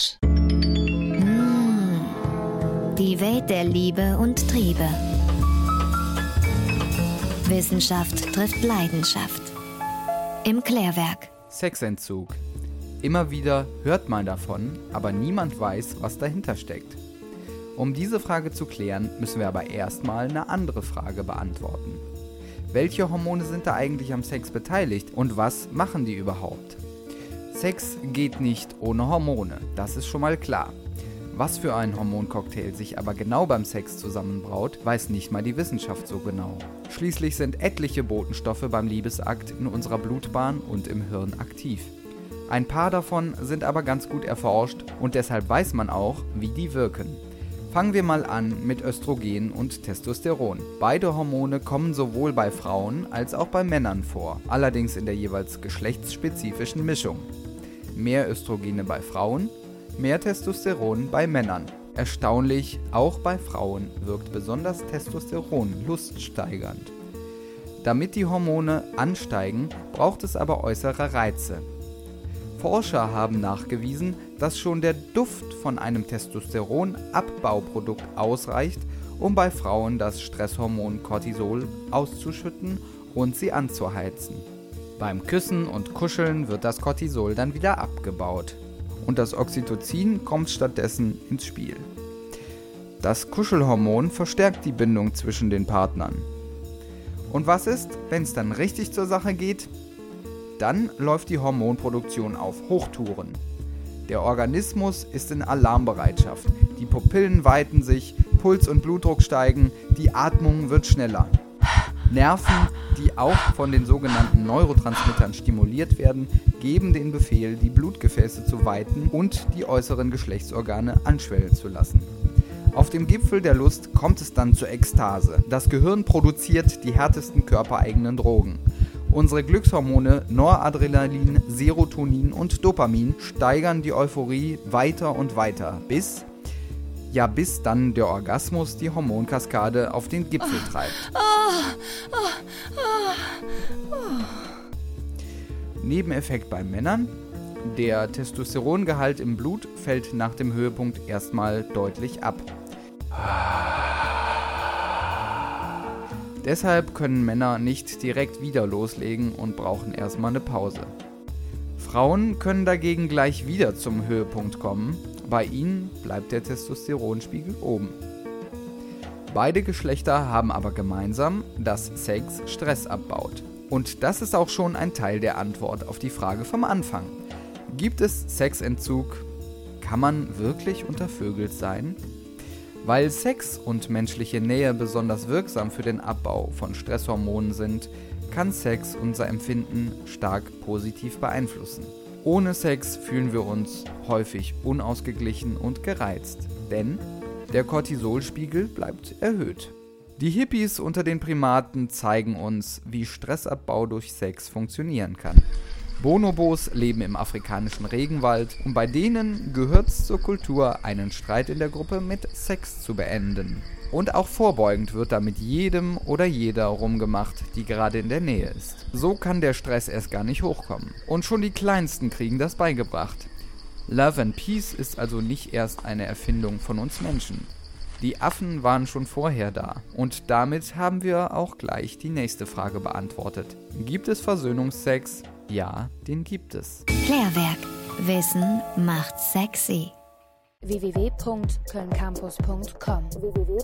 Campus. Mmh, die Welt der Liebe und Triebe. Wissenschaft trifft Leidenschaft. Im Klärwerk. Sexentzug. Immer wieder hört man davon, aber niemand weiß, was dahinter steckt. Um diese Frage zu klären, müssen wir aber erstmal eine andere Frage beantworten. Welche Hormone sind da eigentlich am Sex beteiligt und was machen die überhaupt? Sex geht nicht ohne Hormone, das ist schon mal klar. Was für ein Hormoncocktail sich aber genau beim Sex zusammenbraut, weiß nicht mal die Wissenschaft so genau. Schließlich sind etliche Botenstoffe beim Liebesakt in unserer Blutbahn und im Hirn aktiv. Ein paar davon sind aber ganz gut erforscht und deshalb weiß man auch, wie die wirken. Fangen wir mal an mit Östrogen und Testosteron. Beide Hormone kommen sowohl bei Frauen als auch bei Männern vor, allerdings in der jeweils geschlechtsspezifischen Mischung. Mehr Östrogene bei Frauen, mehr Testosteron bei Männern. Erstaunlich, auch bei Frauen wirkt besonders Testosteron luststeigernd. Damit die Hormone ansteigen, braucht es aber äußere Reize. Forscher haben nachgewiesen, dass schon der Duft von einem Testosteronabbauprodukt ausreicht, um bei Frauen das Stresshormon Cortisol auszuschütten und sie anzuheizen. Beim Küssen und Kuscheln wird das Cortisol dann wieder abgebaut und das Oxytocin kommt stattdessen ins Spiel. Das Kuschelhormon verstärkt die Bindung zwischen den Partnern. Und was ist, wenn es dann richtig zur Sache geht? Dann läuft die Hormonproduktion auf Hochtouren. Der Organismus ist in Alarmbereitschaft. Die Pupillen weiten sich, Puls und Blutdruck steigen, die Atmung wird schneller. Nerven, die auch von den sogenannten Neurotransmittern stimuliert werden, geben den Befehl, die Blutgefäße zu weiten und die äußeren Geschlechtsorgane anschwellen zu lassen. Auf dem Gipfel der Lust kommt es dann zur Ekstase. Das Gehirn produziert die härtesten körpereigenen Drogen. Unsere Glückshormone Noradrenalin, Serotonin und Dopamin steigern die Euphorie weiter und weiter, bis ja, bis dann der Orgasmus die Hormonkaskade auf den Gipfel treibt. Nebeneffekt bei Männern. Der Testosterongehalt im Blut fällt nach dem Höhepunkt erstmal deutlich ab. Deshalb können Männer nicht direkt wieder loslegen und brauchen erstmal eine Pause. Frauen können dagegen gleich wieder zum Höhepunkt kommen. Bei ihnen bleibt der Testosteronspiegel oben. Beide Geschlechter haben aber gemeinsam, dass Sex Stress abbaut. Und das ist auch schon ein Teil der Antwort auf die Frage vom Anfang. Gibt es Sexentzug? Kann man wirklich untervögelt sein? Weil Sex und menschliche Nähe besonders wirksam für den Abbau von Stresshormonen sind, kann Sex unser Empfinden stark positiv beeinflussen. Ohne Sex fühlen wir uns häufig unausgeglichen und gereizt, denn der Cortisolspiegel bleibt erhöht. Die Hippies unter den Primaten zeigen uns, wie Stressabbau durch Sex funktionieren kann. Bonobos leben im afrikanischen Regenwald und bei denen gehört es zur Kultur, einen Streit in der Gruppe mit Sex zu beenden. Und auch vorbeugend wird da mit jedem oder jeder rumgemacht, die gerade in der Nähe ist. So kann der Stress erst gar nicht hochkommen. Und schon die Kleinsten kriegen das beigebracht. Love and Peace ist also nicht erst eine Erfindung von uns Menschen. Die Affen waren schon vorher da. Und damit haben wir auch gleich die nächste Frage beantwortet. Gibt es Versöhnungsex? Ja, den gibt es. Klärwerk. Wissen macht sexy. www.kölncampus.com www